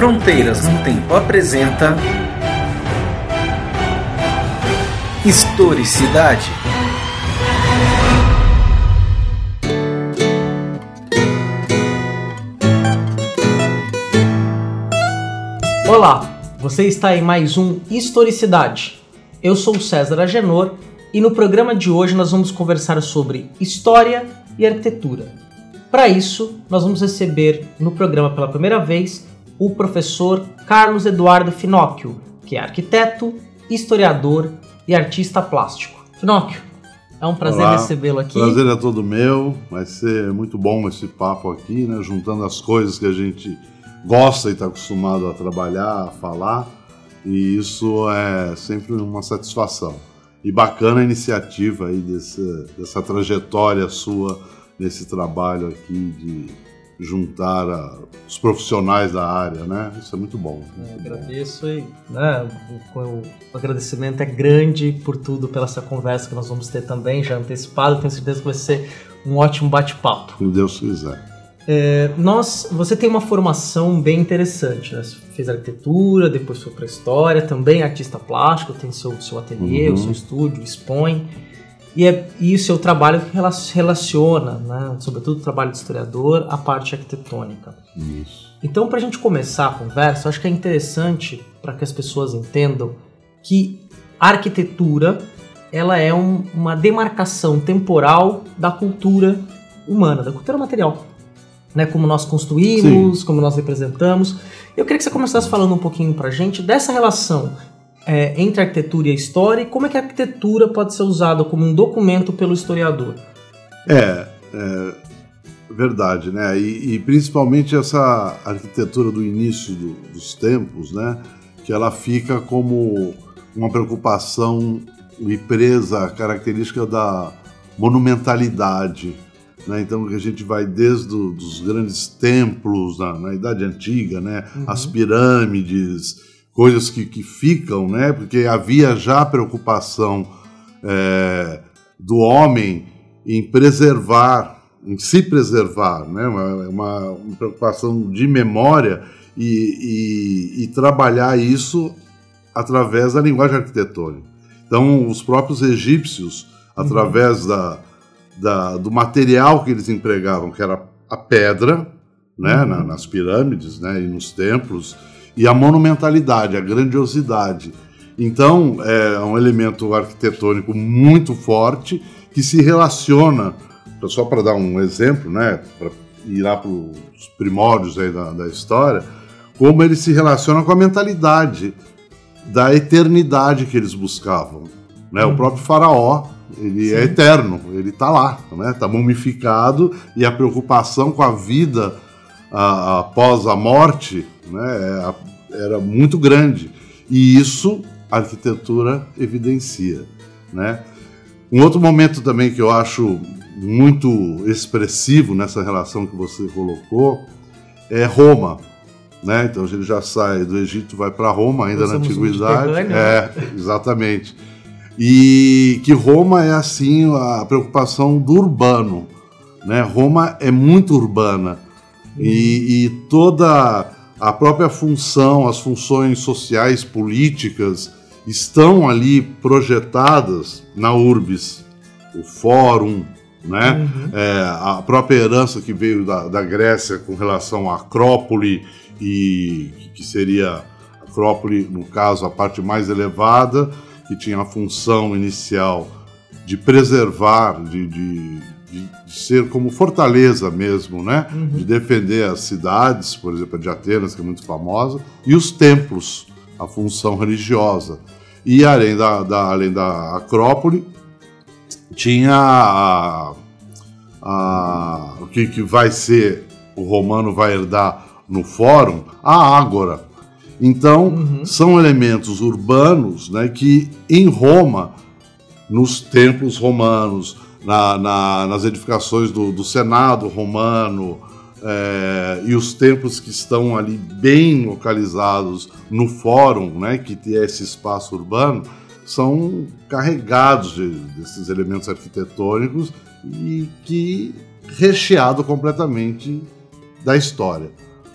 Fronteiras no Tempo apresenta Historicidade. Olá, você está em mais um Historicidade. Eu sou o César Agenor e no programa de hoje nós vamos conversar sobre história e arquitetura. Para isso, nós vamos receber no programa pela primeira vez o professor Carlos Eduardo Finocchio, que é arquiteto, historiador e artista plástico. Finocchio, é um prazer recebê-lo aqui. Prazer é todo meu, vai ser muito bom esse papo aqui, né? Juntando as coisas que a gente gosta e está acostumado a trabalhar, a falar, e isso é sempre uma satisfação. E bacana a iniciativa aí desse, dessa trajetória sua nesse trabalho aqui de juntar a, os profissionais da área, né? Isso é muito bom. Muito Eu agradeço e né, o, o, agradecimento é grande por tudo, pela essa conversa que nós vamos ter também, já antecipado. Tenho certeza que vai ser um ótimo bate-papo. Se Deus quiser. É, nós, você tem uma formação bem interessante, né? Você fez arquitetura, depois foi para história, também artista plástico, tem seu, seu ateliê, uhum. o seu estúdio, expõe. E, é, e o seu trabalho relaciona, né, sobretudo o trabalho de historiador, a parte arquitetônica. Isso. Então, para a gente começar a conversa, acho que é interessante para que as pessoas entendam que a arquitetura ela é um, uma demarcação temporal da cultura humana, da cultura material. Né, como nós construímos, Sim. como nós representamos. Eu queria que você começasse falando um pouquinho para a gente dessa relação é, entre a arquitetura e a história e como é que a arquitetura pode ser usada como um documento pelo historiador. É, é verdade, né? E, e, principalmente essa arquitetura do início do, dos tempos, né? Que ela fica como uma preocupação e presa característica da monumentalidade. Né? Então a gente vai desde os grandes templos na, na Idade Antiga, né? Uhum. as pirâmides, coisas que, que ficam, né? Porque havia já preocupação é, do homem em preservar, em se preservar, né? Uma, uma, uma preocupação de memória e, e, e, trabalhar isso através da linguagem arquitetônica. Então, os próprios egípcios, através uhum. da, da, do material que eles empregavam, que era a pedra, né, uhum. na, nas pirâmides né, e nos templos, e a monumentalidade, a grandiosidade. Então, é um elemento arquitetônico muito forte que se relaciona, só para dar um exemplo, né, para ir lá para os primórdios aí da, da história, como ele se relaciona com a mentalidade da eternidade que eles buscavam. Né? O próprio faraó, ele é Sim. é eterno, ele está lá, né? Está mumificado e a preocupação com a vida a, após a morte né, é, era muito grande. E isso a arquitetura evidencia. Né? Um outro momento também que eu acho muito expressivo nessa relação que você colocou é Roma. Né? Então gente já sai do Egito, vai para Roma, ainda Nós na antiguidade. É, exatamente. E que Roma é assim a preocupação do urbano. Né? Roma é muito urbana. E, e toda a própria função, as funções sociais, políticas, estão ali projetadas na Urbis. O Fórum, né? Uhum. É, a própria herança que veio da, da, Grécia com relação à Acrópole, e que seria a Acrópole, no caso, a parte mais elevada, que tinha a função inicial de preservar, de, de de, de, ser como fortaleza mesmo, né? Uhum. De defender as cidades, por exemplo, a de Atenas, que é muito famosa, e os templos, a função religiosa. E além da, da além da Acrópole, tinha a, a, o que, que vai ser, o romano vai herdar no fórum, a Ágora. Então, uhum. são elementos urbanos né, que em Roma, nos templos romanos, na, na, nas edificações do, do Senado romano é, e os templos que estão ali bem localizados no fórum, né, que tem esse espaço urbano, são carregados de, desses elementos arquitetônicos e que recheado completamente da história.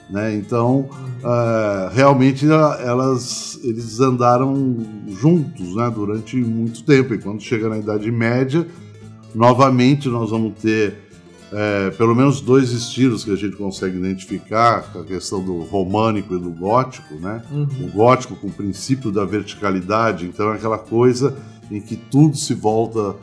Né? Então, uh, realmente elas, eles andaram juntos né, durante muito tempo. E quando chega na Idade Média, novamente nós vamos ter é, pelo menos dois estilos que a gente consegue identificar, a questão do românico e do gótico, né? Uhum. O gótico com o princípio da verticalidade, então é aquela coisa em que tudo se volta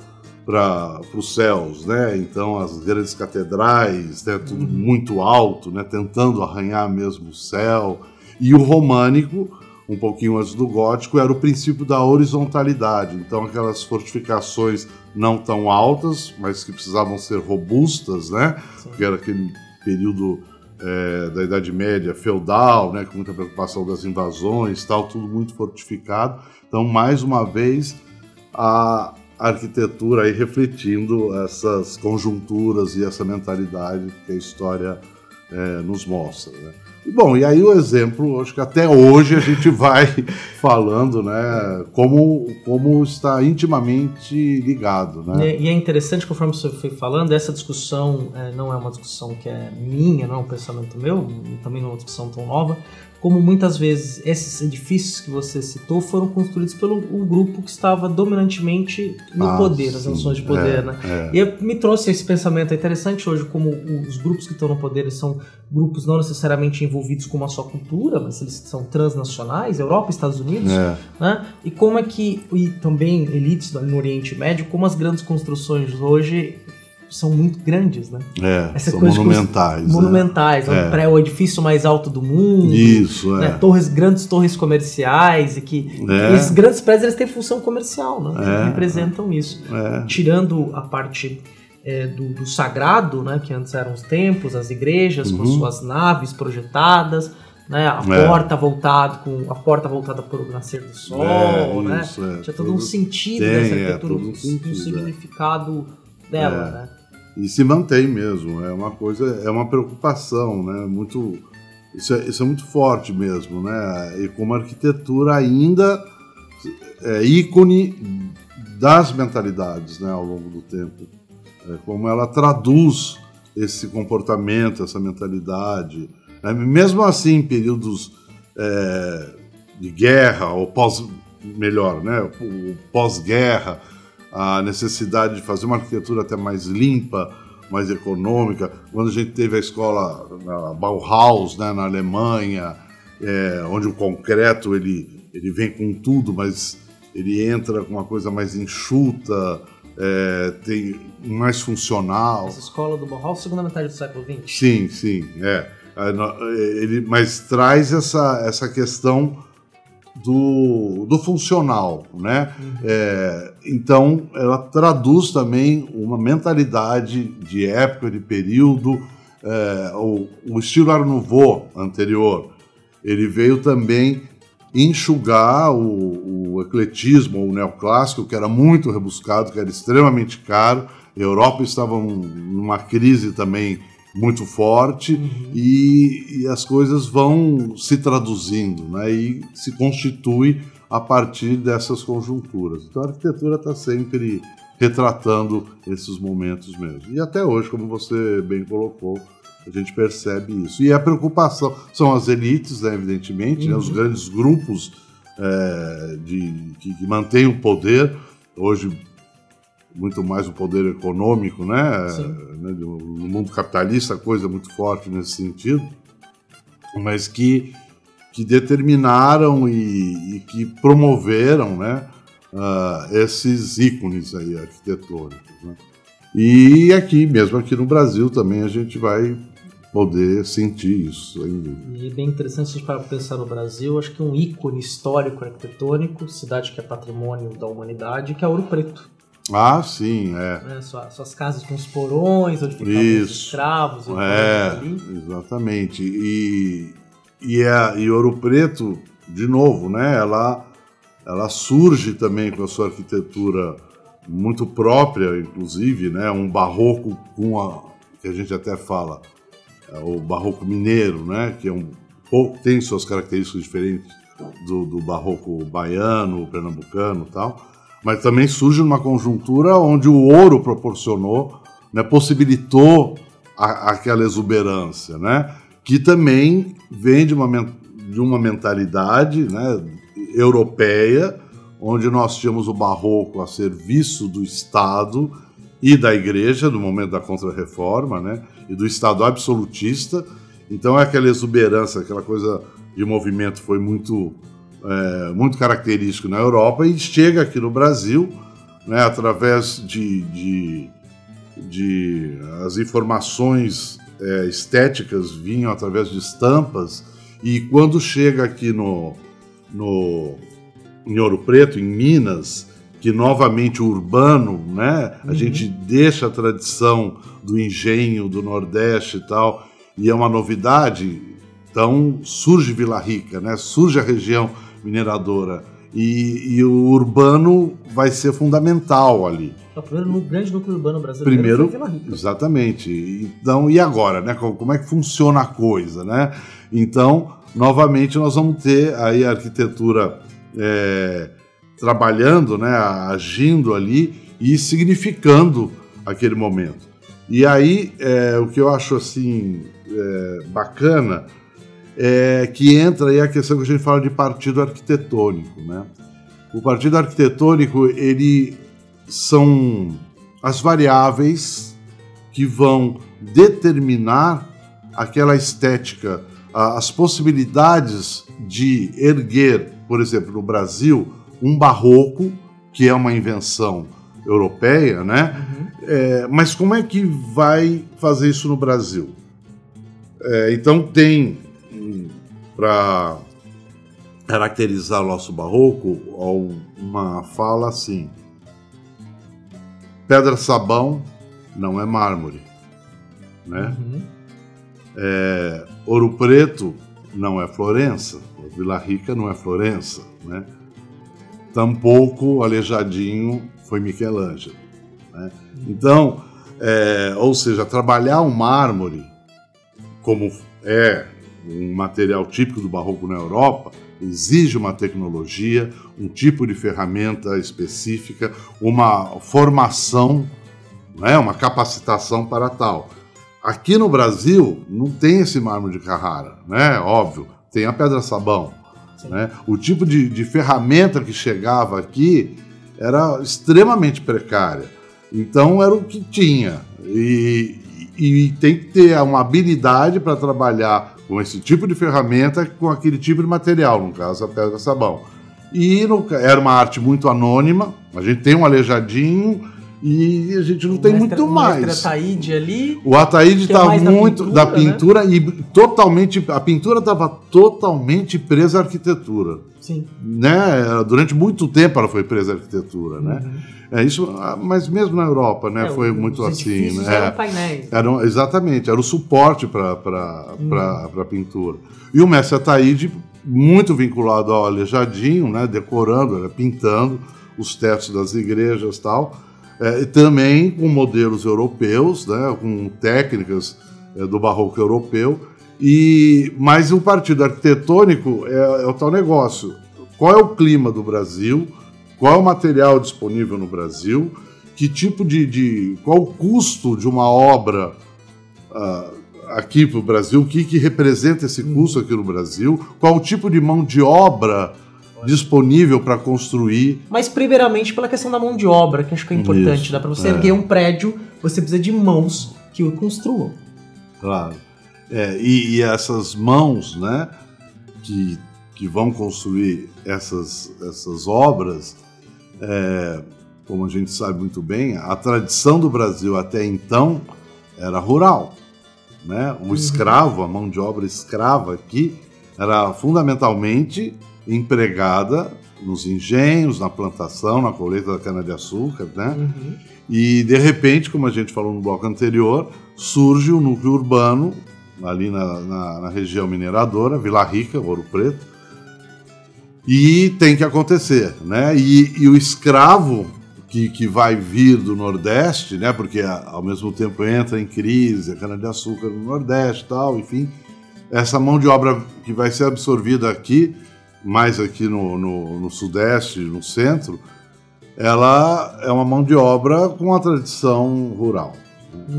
para os céus, né? Então as grandes catedrais, né? tudo uhum. muito alto, né? Tentando arranhar mesmo o céu. E o românico, um pouquinho antes do gótico, era o princípio da horizontalidade. Então aquelas fortificações não tão altas, mas que precisavam ser robustas, né? Sim. Porque era aquele período é, da Idade Média feudal, né? Com muita preocupação das invasões, tal, tudo muito fortificado. Então, mais uma vez, a arquitetura aí refletindo essas conjunturas e essa mentalidade que a história é, nos mostra. Né? E, bom, e aí o exemplo, acho que até hoje a gente vai falando, né, como, como está intimamente ligado, né? E, é interessante, conforme você foi falando, essa discussão é, não é uma discussão que é minha, não é um pensamento meu, também não é uma discussão tão nova, como muitas vezes esses edifícios que você citou foram construídos pelo um grupo que estava dominantemente no ah, poder, nas relações de poder, é, né? É. E me trouxe esse pensamento é interessante hoje, como os grupos que estão no poder são grupos não necessariamente envolvidos com uma só cultura, mas eles são transnacionais, Europa, Estados Unidos, é. né? E como é que e também elites no Oriente Médio, como as grandes construções hoje são muito grandes, né? É, Essa são monumentais. Os, monumentais, é. é. Pré, o edifício mais alto do mundo. Isso, né? é. Torres, grandes torres comerciais e que é. esses grandes prédios eles têm função comercial, né? É. Representam isso. É. Tirando a parte é, do, do, sagrado, né? Que antes eram os templos, as igrejas uhum. com suas naves projetadas. Né, a porta voltada com a porta voltada para o nascer do sol, né? Isso, Tinha todo, todo um sentido tem, dessa arquitetura, um, um, significado dela, né? E se mantém mesmo, é uma coisa, é uma preocupação, né? Muito, isso é, isso é muito forte mesmo, né? E como arquitetura ainda é ícone das mentalidades, né? Ao longo do tempo, é, como ela traduz esse comportamento, essa mentalidade, né? mesmo assim em períodos é, de guerra ou pós, melhor, né? Pós-guerra a necessidade de fazer uma arquitetura até mais limpa, mais econômica. Quando a gente teve a escola a Bauhaus, né, na Alemanha, é, onde o concreto ele, ele vem com tudo, mas ele entra com uma coisa mais enxuta, é, tem mais funcional. Essa escola do Bauhaus, segunda metade do século XX. Sim, sim, é. Ele, mas traz essa, essa questão do, do funcional, né? Uhum. É, então, ela traduz também uma mentalidade de época, de período. É, o, o estilo Art Nouveau anterior, ele veio também enxugar o, o ecletismo, o neoclássico, que era muito rebuscado, que era extremamente caro. A Europa estava numa crise também muito forte uhum. e, e, as coisas vão se traduzindo né, e se constitui a partir dessas conjunturas. Então a arquitetura está sempre retratando esses momentos mesmo. E até hoje, como você bem colocou, a gente percebe isso. E a preocupação são as elites, né, evidentemente, uhum. né, os uhum. grandes grupos é, de, que, que mantêm o poder. Hoje muito mais o poder econômico, né? né? No mundo capitalista, coisa muito forte nesse sentido, mas que, que determinaram e, e que promoveram, né? Uh, esses ícones aí arquitetônicos. Né? E aqui, mesmo aqui no Brasil, também a gente vai poder sentir isso. E é bem interessante a gente para pensar no Brasil, acho que um ícone histórico arquitetônico, cidade que é patrimônio da humanidade, que é Ouro Preto. Ah, sim, é. Né, suas, suas casas com os porões, onde ficavam os escravos. É, ali. exatamente. E, e, a, e Ouro Preto, de novo, né, ela, ela surge também com a sua arquitetura muito própria, inclusive, né, um barroco com a, que a gente até fala, é o barroco mineiro, né, que é um pouco tem suas características diferentes do, do barroco baiano, pernambucano, tal mas também surge numa conjuntura onde o ouro proporcionou, né, possibilitou a, aquela exuberância, né? que também vem de uma, de uma mentalidade né, europeia, onde nós tínhamos o barroco a serviço do Estado e da Igreja, no momento da Contra-Reforma, né, e do Estado absolutista. Então, é aquela exuberância, aquela coisa de movimento foi muito, é, muito característico na Europa e chega aqui no Brasil, né, através de, de, de as informações é, estéticas vinham através de estampas e quando chega aqui no, no em Ouro Preto, em Minas, que novamente o urbano, né? A uhum. gente deixa a tradição do engenho do Nordeste e tal, e é uma novidade. Então surge Vila Rica, né? Surge a região mineradora e, e o urbano vai ser fundamental ali. É o primeiro grande núcleo urbano brasileiro primeiro, Vila Rica. Exatamente. Então, e agora, né? Como é que funciona a coisa, né? Então, novamente, nós vamos ter aí a arquitetura é, trabalhando, né? Agindo ali e significando aquele momento. E aí, é, o que eu acho assim é, bacana é que entra aí a questão que a gente fala de partido arquitetônico, né? O partido arquitetônico ele são as variáveis que vão determinar aquela estética, as possibilidades de erguer, por exemplo, no Brasil, um barroco, que é uma invenção europeia, né? Uhum. É, mas como é que vai fazer isso no Brasil? É, então tem para caracterizar o nosso barroco uma fala assim: pedra sabão não é mármore, né? Uhum. É, Ouro Preto não é Florença, Vila Rica não é Florença, né? Tampouco Aleijadinho foi Michelangelo, né? Então, é, ou seja, trabalhar o mármore como é um material típico do barroco na Europa, exige uma tecnologia, um tipo de ferramenta específica, uma formação, né, uma capacitação para tal. Aqui no Brasil não tem esse mármore de Carrara, né? Óbvio, tem a pedra sabão. Né? O tipo de, de ferramenta que chegava aqui era extremamente precária. Então era o que tinha. E, e, tem que ter uma habilidade para trabalhar com esse tipo de ferramenta, com aquele tipo de material, no caso a pedra sabão. E no, era uma arte muito anônima, a gente tem um aleijadinho e a gente não o tem mestre, muito mais. O Ataíde ali. O Ataíde está muito da pintura, da pintura né? e totalmente a pintura estava totalmente presa à arquitetura. Sim. Né? Durante muito tempo ela foi presa à arquitetura, né? uhum. né? É isso, ah, mas mesmo na Europa, né, é, foi muito assim, né? Eram painéis. Exatamente, era o suporte para hum. a pintura. E o mestre Ataíde, muito vinculado ao Aleijadinho, né, decorando, era pintando os tetos das igrejas tal, é, e também com modelos europeus, né, com técnicas é, do barroco europeu. E mas o partido arquitetônico é, é o tal negócio. Qual é o clima do Brasil? qual é o material disponível no Brasil, que tipo de, de qual o custo de uma obra uh, aqui para o Brasil, o que, que representa esse custo aqui no Brasil, qual o tipo de mão de obra disponível para construir. Mas primeiramente pela questão da mão de obra, que acho que é importante. Isso, Dá para você é. erguer um prédio, você precisa de mãos que o construam. Claro. É, e, e, essas mãos, né, que, que vão construir essas, essas obras, é, como a gente sabe muito bem, a tradição do Brasil até então era rural. Né? O uhum. escravo, a mão de obra escrava aqui, era fundamentalmente empregada nos engenhos, na plantação, na colheita da cana-de-açúcar, né? Uhum. E, de repente, como a gente falou no bloco anterior, surge o núcleo urbano, ali na, na, na região mineradora, Vila Rica, Ouro Preto, e tem que acontecer, né? E, e o escravo que, que vai vir do Nordeste, né? Porque ao mesmo tempo entra em crise a cana-de-açúcar no Nordeste tal, enfim. Essa mão de obra que vai ser absorvida aqui, mais aqui no, no, no Sudeste, no Centro, ela é uma mão de obra com a tradição rural.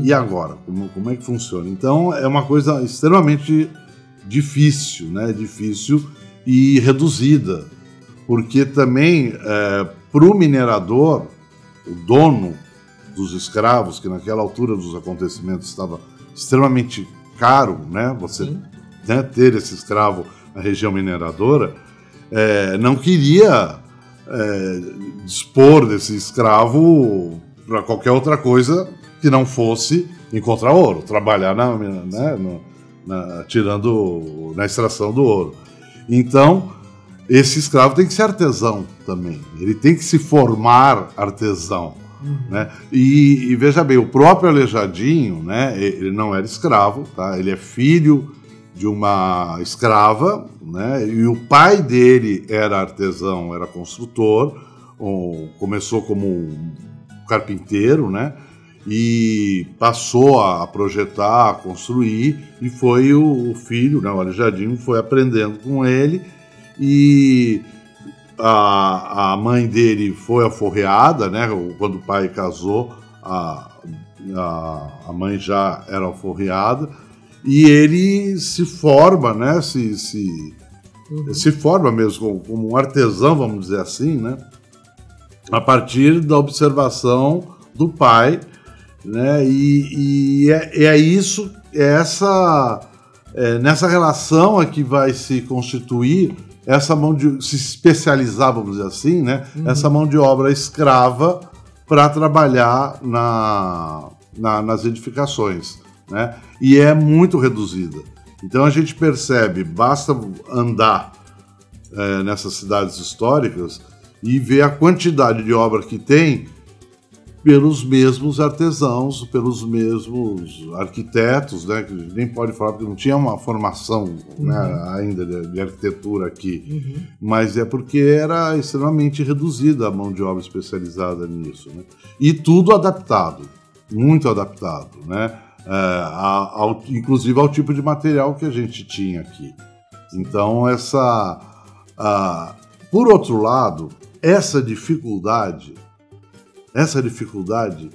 E agora? Como, como é que funciona? Então é uma coisa extremamente difícil, né? Difícil e reduzida. Porque também, é, para o minerador, o dono dos escravos, que naquela altura dos acontecimentos estava extremamente caro, né? Você né, ter esse escravo na região mineradora, é, não queria é, dispor desse escravo para qualquer outra coisa que não fosse encontrar ouro, trabalhar na, né, no, na, tirando na extração do ouro. Então, esse escravo tem que ser artesão também. Ele tem que se formar artesão. Uhum. Né? E, e, veja bem, o próprio Aleijadinho, né, ele não era escravo, tá? ele é filho de uma escrava, né, e o pai dele era artesão, era construtor, um, começou como um carpinteiro, né, e passou a projetar, a construir, e foi o, o filho, né, o Aleijadinho, foi aprendendo com ele, e a, a mãe dele foi alforreada, né? Quando o pai casou, a, a, a mãe já era alforreada. E ele se forma, né? Se, se, uhum. se forma mesmo como, um artesão, vamos dizer assim, né? A partir da observação do pai, né? E, e é, é isso, é essa, é nessa relação é que vai se constituir essa mão de se especializar, vamos dizer assim, né? Uhum. Essa mão de obra escrava para trabalhar na, na, nas edificações, né? E é muito reduzida. Então a gente percebe, basta andar é, nessas cidades históricas e ver a quantidade de obra que tem pelos mesmos artesãos, pelos mesmos arquitetos, né? Que nem pode falar porque não tinha uma formação né, uhum. né, ainda de, de, arquitetura aqui, uhum. mas é porque era extremamente reduzida a mão de obra especializada nisso, né? E tudo adaptado, muito adaptado, né? É, ao, inclusive ao tipo de material que a gente tinha aqui. Então essa, por outro lado, essa dificuldade essa dificuldade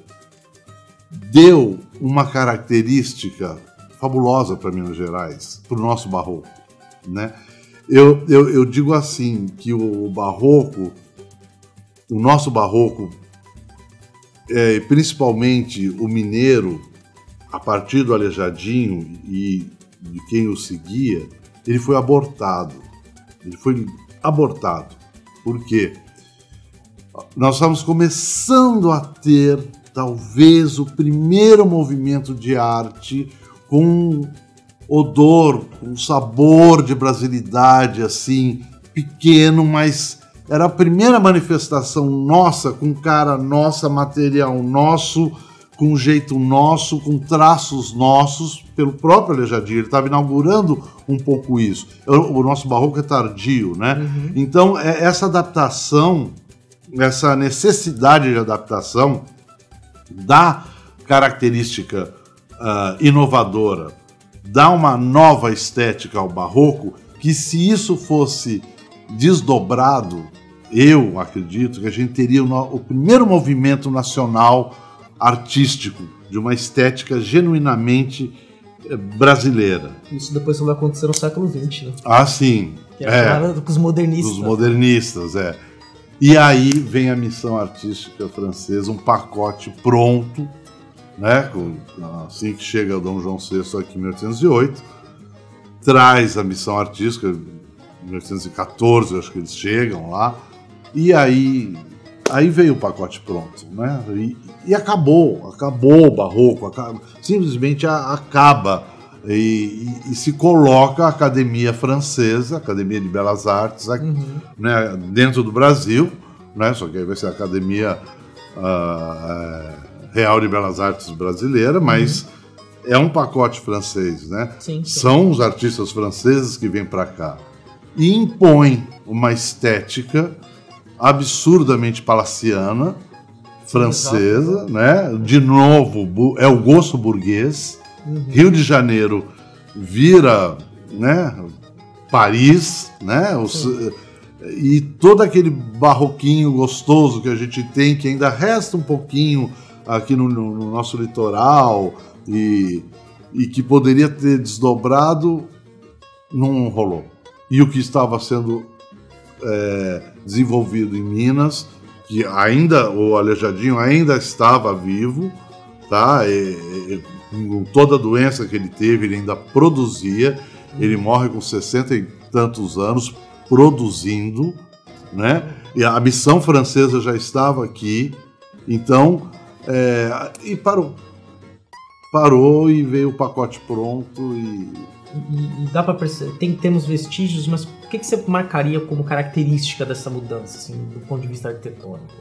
deu uma característica fabulosa para Minas Gerais, para o nosso barroco. Né? Eu, eu, eu, digo assim, que o barroco, o nosso barroco, é, principalmente o mineiro, a partir do Alejadinho e de quem o seguia, ele foi abortado. Ele foi abortado. Por quê? nós estamos começando a ter talvez o primeiro movimento de arte com odor, com sabor de brasilidade assim, pequeno, mas era a primeira manifestação nossa, com cara nossa, material nosso, com jeito nosso, com traços nossos, pelo próprio Aleijadinho. Ele estava inaugurando um pouco isso. O nosso barroco é tardio, né? Uhum. Então, é, essa adaptação essa necessidade de adaptação da característica uh, inovadora, dá uma nova estética ao barroco, que se isso fosse desdobrado, eu acredito que a gente teria o, o primeiro movimento nacional artístico de uma estética genuinamente eh, brasileira. Isso depois vai acontecer no século XX, né? Ah, sim. Que é, é dos modernistas. Dos modernistas, é. E aí vem a missão artística francesa, um pacote pronto, né? Assim que chega Dom João VI aqui em 1808, traz a missão artística, em 1814 acho que eles chegam lá, e aí, aí veio o pacote pronto, né? E, e acabou, acabou o barroco, acaba, simplesmente acaba e, e, e, se coloca a Academia Francesa, Academia de Belas Artes, uhum. né, dentro do Brasil, né, só que aí vai ser a Academia uh, Real de Belas Artes Brasileira, mas uhum. é um pacote francês, né? Sim, sim. São os artistas franceses que vêm para cá e impõem uma estética absurdamente palaciana, francesa, Exato. né? De novo, é o gosto burguês Uhum. Rio de Janeiro vira, né, Paris, né? Os, e todo aquele barroquinho gostoso que a gente tem, que ainda resta um pouquinho aqui no, no nosso litoral e, e que poderia ter desdobrado, não rolou. E o que estava sendo é, desenvolvido em Minas, que ainda o Aleijadinho ainda estava vivo, tá? E, e, com toda a doença que ele teve, ele ainda produzia. Ele morre com 60 e tantos anos produzindo, né? E a missão francesa já estava aqui, então é, e parou, parou e veio o pacote pronto e e, e dá para perceber, tem temos vestígios, mas o que, que você marcaria como característica dessa mudança, assim, do ponto de vista arquitetônico?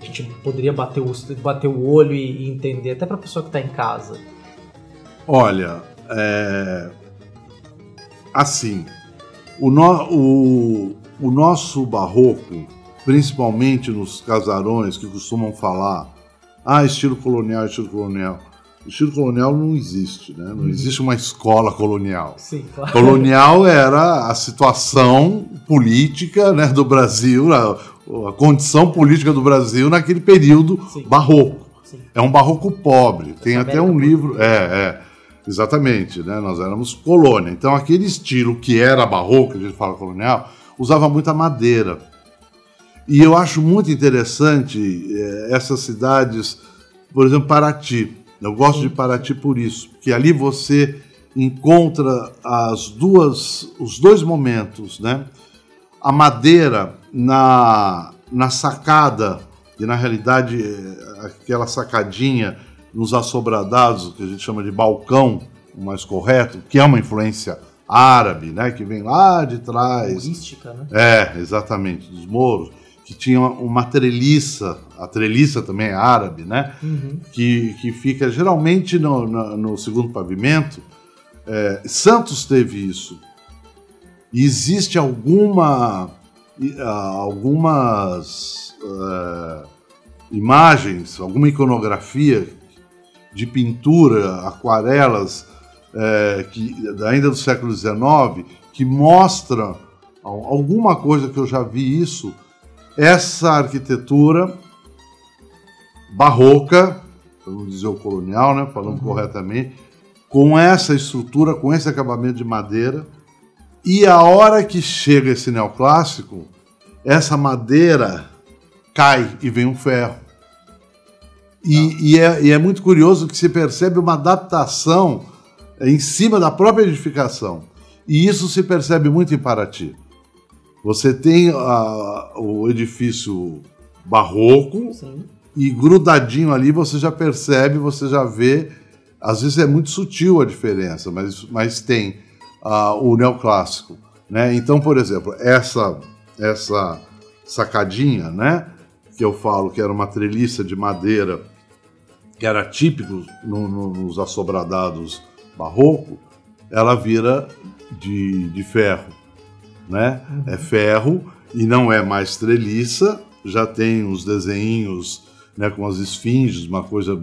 A gente poderia bater o, bater o olho e, e entender, até para a pessoa que está em casa. Olha, é... assim, o, no, o, o nosso barroco, principalmente nos casarões que costumam falar, ah, estilo colonial, estilo colonial. O estilo colonial não existe, né? Não uhum. existe uma escola colonial. Sim, claro. Colonial era a situação política né, do Brasil, a, a condição política do Brasil naquele período Sim. barroco. Sim. É um barroco pobre. Tem até um livro. É, é. Exatamente, né? Nós éramos colônia. Então, aquele estilo que era barroco, que a gente fala colonial, usava muita madeira. E eu acho muito interessante eh, essas cidades, por exemplo, Paraty. Eu gosto de Paraty por isso, porque ali você encontra as duas, os dois momentos, né? A madeira na, na sacada, e na realidade eh, aquela sacadinha nos assobradados, que a gente chama de balcão, o mais correto, que é uma influência árabe, né, que vem lá de trás. Turística, né? É, exatamente, dos moros, que tinha uma treliça, a treliça também é árabe, né, uhum. que, que fica geralmente no, no, no segundo pavimento. É, Santos teve isso. E existe alguma, algumas uh, imagens, alguma iconografia de pintura, aquarelas, é, que, ainda do século XIX, que mostra alguma coisa que eu já vi isso, essa arquitetura barroca, vamos dizer o colonial, né, falando uhum. corretamente, com essa estrutura, com esse acabamento de madeira, e a hora que chega esse neoclássico, essa madeira cai e vem um ferro. E, e, é, e, é, muito curioso que se percebe uma adaptação em cima da própria edificação. E isso se percebe muito em Paraty. Você tem a, o edifício barroco Sim. e grudadinho ali você já percebe, você já vê. Às vezes é muito sutil a diferença, mas, mas tem uh, o neoclássico. Né? Então, por exemplo, essa, essa sacadinha, né? que eu falo que era uma treliça de madeira que era típico no, no, nos assobradados barroco, ela vira de, de ferro, né? Uhum. É ferro e não é mais treliça, já tem os desenhos né, com as esfinges, uma coisa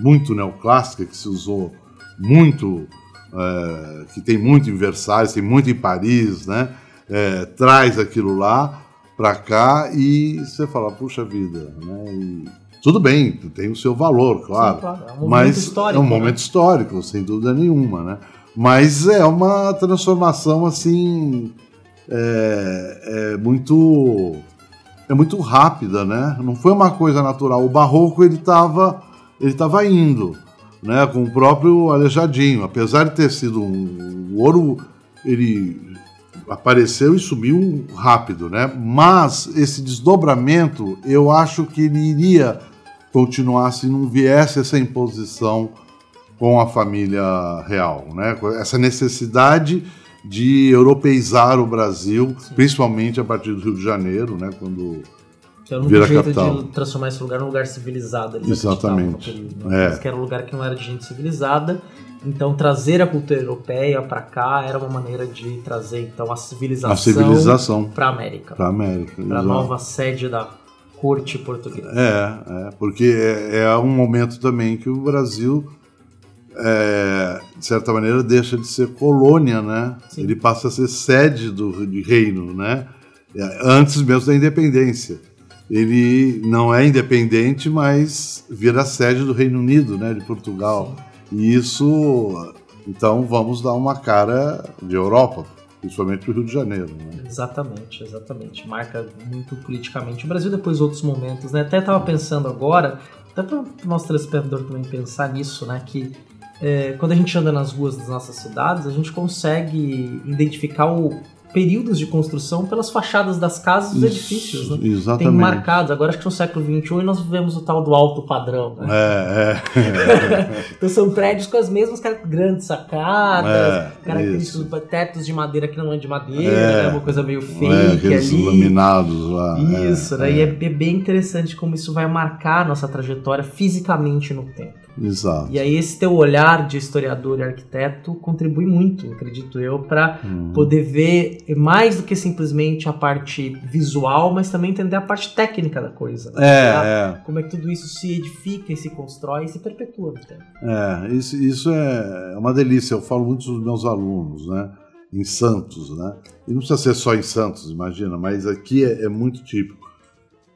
muito neoclássica que se usou muito, é, que tem muito em Versalhes, tem muito em Paris, né? É, traz aquilo lá para cá e você fala, puxa vida, né? E tudo bem, tem o seu valor, claro. Sim, claro. É um mas histórico, é um né? momento histórico, sem dúvida nenhuma, né? Mas é uma transformação assim é, é muito é muito rápida, né? Não foi uma coisa natural. O barroco ele estava ele tava indo, né? Com o próprio Aleijadinho, apesar de ter sido um o ouro ele apareceu e subiu rápido, né? Mas esse desdobramento, eu acho que ele iria continuar se não viesse essa imposição com a família real, né? Essa necessidade de europeizar o Brasil, Sim. principalmente a partir do Rio de Janeiro, né? Quando que era um jeito capital. de transformar esse lugar num lugar civilizado. Exatamente. Período, né? é. Que era um lugar que não era de gente civilizada então trazer a cultura europeia para cá era uma maneira de trazer então a civilização, a civilização para a América, para América, para a nova sede da corte portuguesa. É, é porque é, é, um momento também que o Brasil é, de certa maneira deixa de ser colônia, né? Sim. Ele passa a ser sede do de reino, né? É, antes mesmo da independência. ele não é independente, mas vira sede do Reino Unido, né, de Portugal. E isso, então, vamos dar uma cara de Europa, principalmente para o Rio de Janeiro. Né? Exatamente, exatamente. Marca muito politicamente o Brasil, depois outros momentos. Né? Até estava pensando agora, até para o nosso telespectador também pensar nisso, né? que é, quando a gente anda nas ruas das nossas cidades, a gente consegue identificar o, períodos de construção pelas fachadas das casas dos edifícios, né? Exatamente. Tem marcados. Agora acho que no século XXI nós vivemos o tal do alto padrão. Né? É, é. então são prédios com as mesmas grandes sacadas, É, característicos, isso. tetos de madeira que não é de madeira, É. né? uma coisa meio É, fake aqueles ali. laminados lá. Isso, é, né? E é é bem interessante como isso vai marcar a nossa trajetória fisicamente no tempo. Exato. E aí esse teu olhar de historiador e arquiteto contribui muito, acredito eu, para Uhum. poder ver mais do que simplesmente a parte visual, mas também entender a parte técnica da coisa. né? É, é. Como é que tudo isso se edifica e se constrói e se perpetua tempo. É, isso, isso é uma delícia. Eu falo muito dos meus alunos, né? Em Santos, né? E não precisa ser só em Santos, imagina, mas aqui é, é muito típico.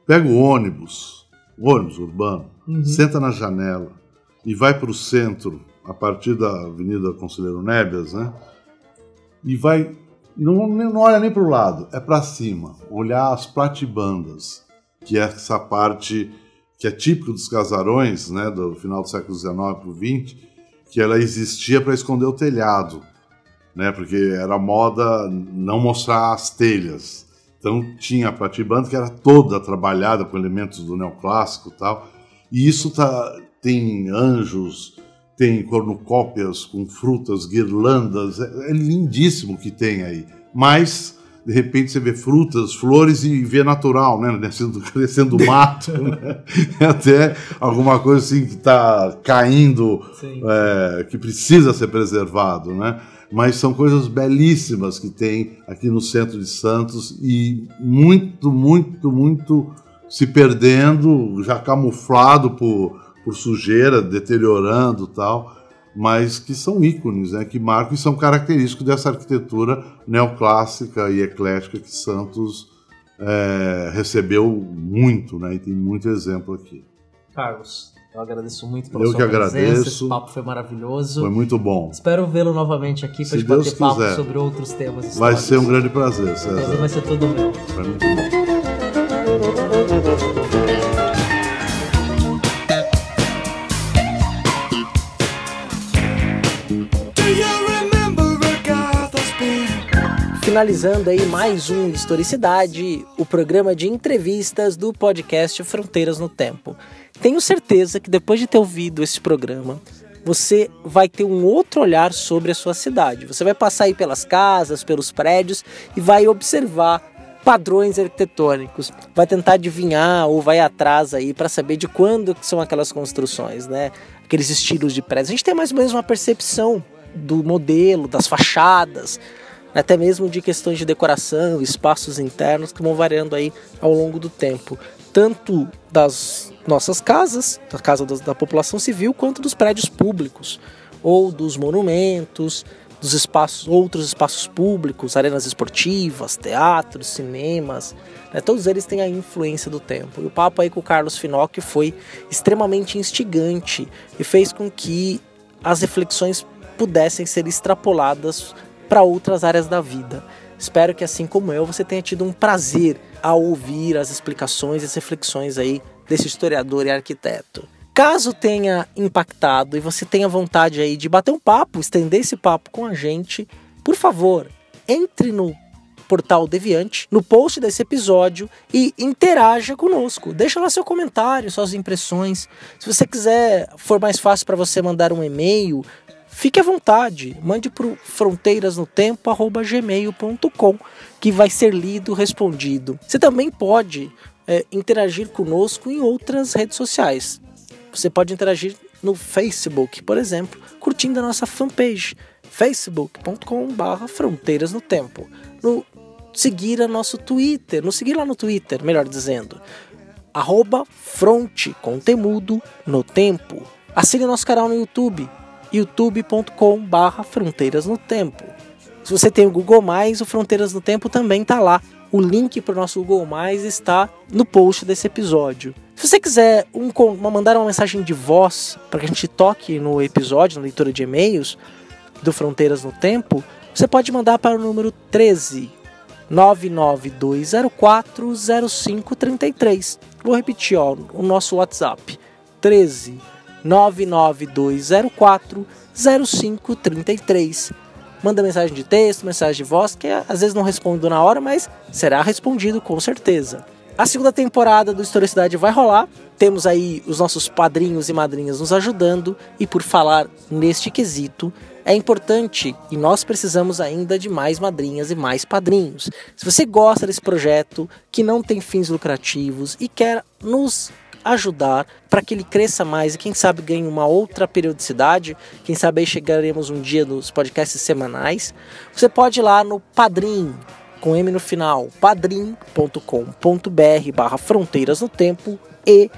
Pega o ônibus, o ônibus urbano, Uhum. senta na janela e vai para o centro, a partir da Avenida Conselheiro Nébias, né? E vai. Não, não olha nem para o lado, é para cima. Olhar as platibandas, que é essa parte que é típico dos casarões, né, do final do século XIX para o XX, que ela existia para esconder o telhado, né, porque era moda não mostrar as telhas. Então tinha a platibanda que era toda trabalhada com elementos do neoclássico e tal. E isso tá, tem anjos, tem cornucópias com frutas, guirlandas, é, é lindíssimo o que tem aí. Mas de repente você vê frutas, flores e vê natural, né? Crescendo, crescendo mato, né? até alguma coisa assim que está caindo, Sim. é, que precisa ser preservado, né? Mas são coisas belíssimas que tem aqui no centro de Santos e muito, muito, muito se perdendo, já camuflado por, por sujeira, deteriorando tal mas que são ícones, né, que marcam e são característicos dessa arquitetura neoclássica e eclética que Santos é, recebeu muito, né, e tem muito exemplo aqui. Carlos, eu agradeço muito pela Eu sua que presença. agradeço. Esse papo foi maravilhoso. Foi muito bom. Espero vê-lo novamente aqui para bater papo quiser. sobre outros temas históricos. Vai ser um grande prazer César. vai ser todo meu. Foi muito bom. Finalizando aí mais um Historicidade, o programa de entrevistas do podcast Fronteiras no Tempo. Tenho certeza que depois de ter ouvido esse programa, você vai ter um outro olhar sobre a sua cidade. Você vai passar aí pelas casas, pelos prédios e vai observar padrões arquitetônicos, vai tentar adivinhar ou vai atrás aí para saber de quando são aquelas construções, né? Aqueles estilos de prédios. A gente tem mais ou menos uma percepção do modelo, das fachadas, até mesmo de questões de decoração, espaços internos que vão variando aí ao longo do tempo, tanto das nossas casas, da casa da, população civil, quanto dos prédios públicos ou dos monumentos, dos espaços, outros espaços públicos, arenas esportivas, teatros, cinemas, né? todos eles têm a influência do tempo. E o papo aí com o Carlos Finocchio foi extremamente instigante e fez com que as reflexões pudessem ser extrapoladas para outras áreas da vida. Espero que assim como eu, você tenha tido um prazer ao ouvir as explicações e as reflexões aí desse historiador e arquiteto. Caso tenha impactado e você tenha vontade aí de bater um papo, estender esse papo com a gente, por favor, entre no portal Deviante, no post desse episódio e interaja conosco. Deixa lá seu comentário, suas impressões. Se você quiser, for mais fácil para você mandar um e-mail, fique à vontade. Mande para fronteirasnotempo@gmail.com que vai ser lido, respondido. Você também pode é, interagir conosco em outras redes sociais. Você pode interagir no Facebook, por exemplo, curtindo a nossa fanpage facebook.com.br Fronteiras no Tempo. No seguir a nosso Twitter, no seguir lá no Twitter, melhor dizendo, arroba fronte com temudo no tempo. Assine nosso canal no YouTube, youtube.com.br Fronteiras no Tempo. Se você tem o Google+, o Fronteiras no Tempo também tá lá. O link para o nosso Google Mais está no post desse episódio. Se você quiser um, mandar uma mensagem de voz para que a gente toque no episódio, na leitura de e-mails do Fronteiras no Tempo, você pode mandar para o número 13 99204 0533. Vou repetir, ó, o nosso WhatsApp: 13 99204 0533 manda mensagem de texto, mensagem de voz, que às vezes não respondo na hora, mas será respondido com certeza. A segunda temporada do Historicidade vai rolar. Temos aí os nossos padrinhos e madrinhas nos ajudando. E por falar neste quesito, é importante e nós precisamos ainda de mais madrinhas e mais padrinhos. Se você gosta desse projeto que não tem fins lucrativos e quer nos ajudar para que ele cresça mais e quem sabe ganhe uma outra periodicidade. Quem sabe aí chegaremos um dia nos podcasts semanais. Você pode ir lá no Padrim, com M no final, padrim.com.br barra fronteiras no tempo e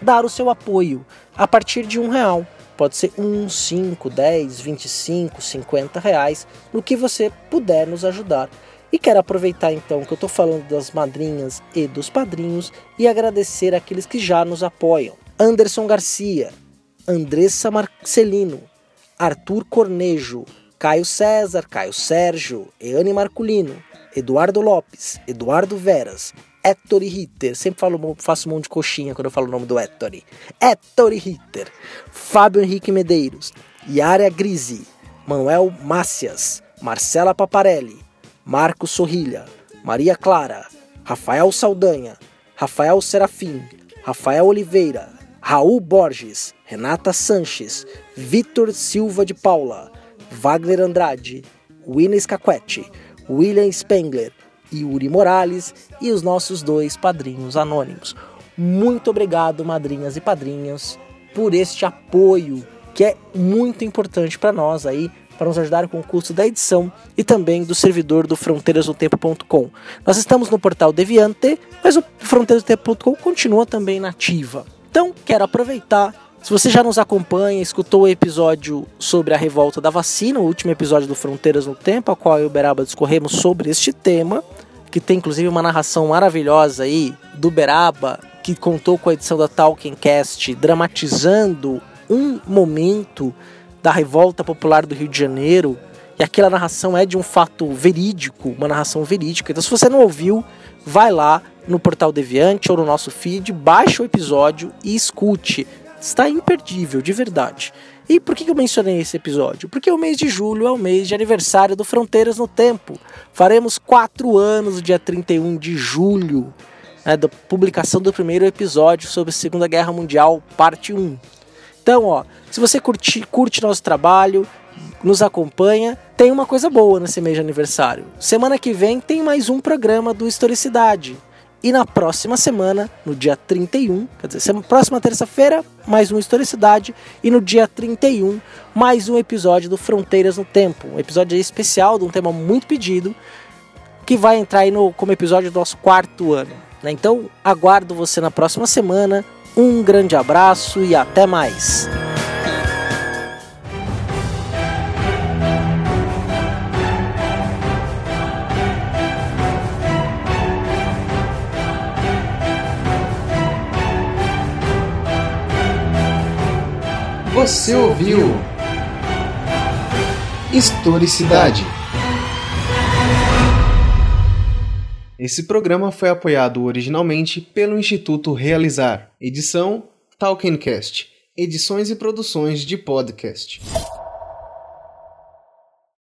dar o seu apoio a partir de um real. Pode ser um, cinco, dez, vinte e cinco, cinquenta reais, no que você puder nos ajudar. E quero aproveitar então que eu estou falando das madrinhas e dos padrinhos e agradecer aqueles que já nos apoiam. Anderson Garcia, Andressa Marcelino, Arthur Cornejo, Caio César, Caio Sérgio, Eane Marculino, Eduardo Lopes, Eduardo Veras, Héctor Ritter, sempre falo, faço um monte de coxinha quando eu falo o nome do Héctor. Héctor Ritter, Fábio Henrique Medeiros, Yara Grisi, Manuel Mácias, Marcela Paparelli, Marcos Sorrilha, Maria Clara, Rafael Saldanha, Rafael Serafim, Rafael Oliveira, Raul Borges, Renata Sanches, Vitor Silva de Paula, Wagner Andrade, William Scaquetti, William Spengler, Yuri Morales e os nossos dois padrinhos anônimos. Muito obrigado, madrinhas e padrinhos, por este apoio que é muito importante para nós aí para nos ajudar com o custo da edição e também do servidor do fronteirasdotempo.com. Nós estamos no portal Deviante, mas o fronteirasdotempo.com continua também nativa. Então, quero aproveitar se você já nos acompanha, escutou o episódio sobre a revolta da vacina, o último episódio do Fronteiras no Tempo, a qual eu e o Beraba discorremos sobre este tema, que tem inclusive uma narração maravilhosa aí do Beraba, que contou com a edição da Talkincast, dramatizando um momento da revolta popular do Rio de Janeiro, e aquela narração é de um fato verídico, uma narração verídica. Então, se você não ouviu, vai lá no Portal Deviante ou no nosso feed, baixe o episódio e escute. Está imperdível, de verdade. E por que eu mencionei esse episódio? Porque o mês de julho é o mês de aniversário do Fronteiras no Tempo. Faremos quatro anos no dia 31 de julho, né, da publicação do primeiro episódio sobre a Segunda Guerra Mundial, parte 1. Então, ó, se você curte, curte nosso trabalho, nos acompanha, tem uma coisa boa nesse mês de aniversário. Semana que vem tem mais um programa do Historicidade. E na próxima semana, no dia 31, quer dizer, próxima terça-feira, mais um Historicidade. E no dia 31, mais um episódio do Fronteiras no Tempo. Um episódio especial de um tema muito pedido, que vai entrar aí no, como episódio do nosso quarto ano. Né? Então, aguardo você na próxima semana. Um grande abraço e até mais! Você ouviu Historicidade. Esse programa foi apoiado originalmente pelo Instituto Realizar. Edição Talkencast. Edições e produções de podcast.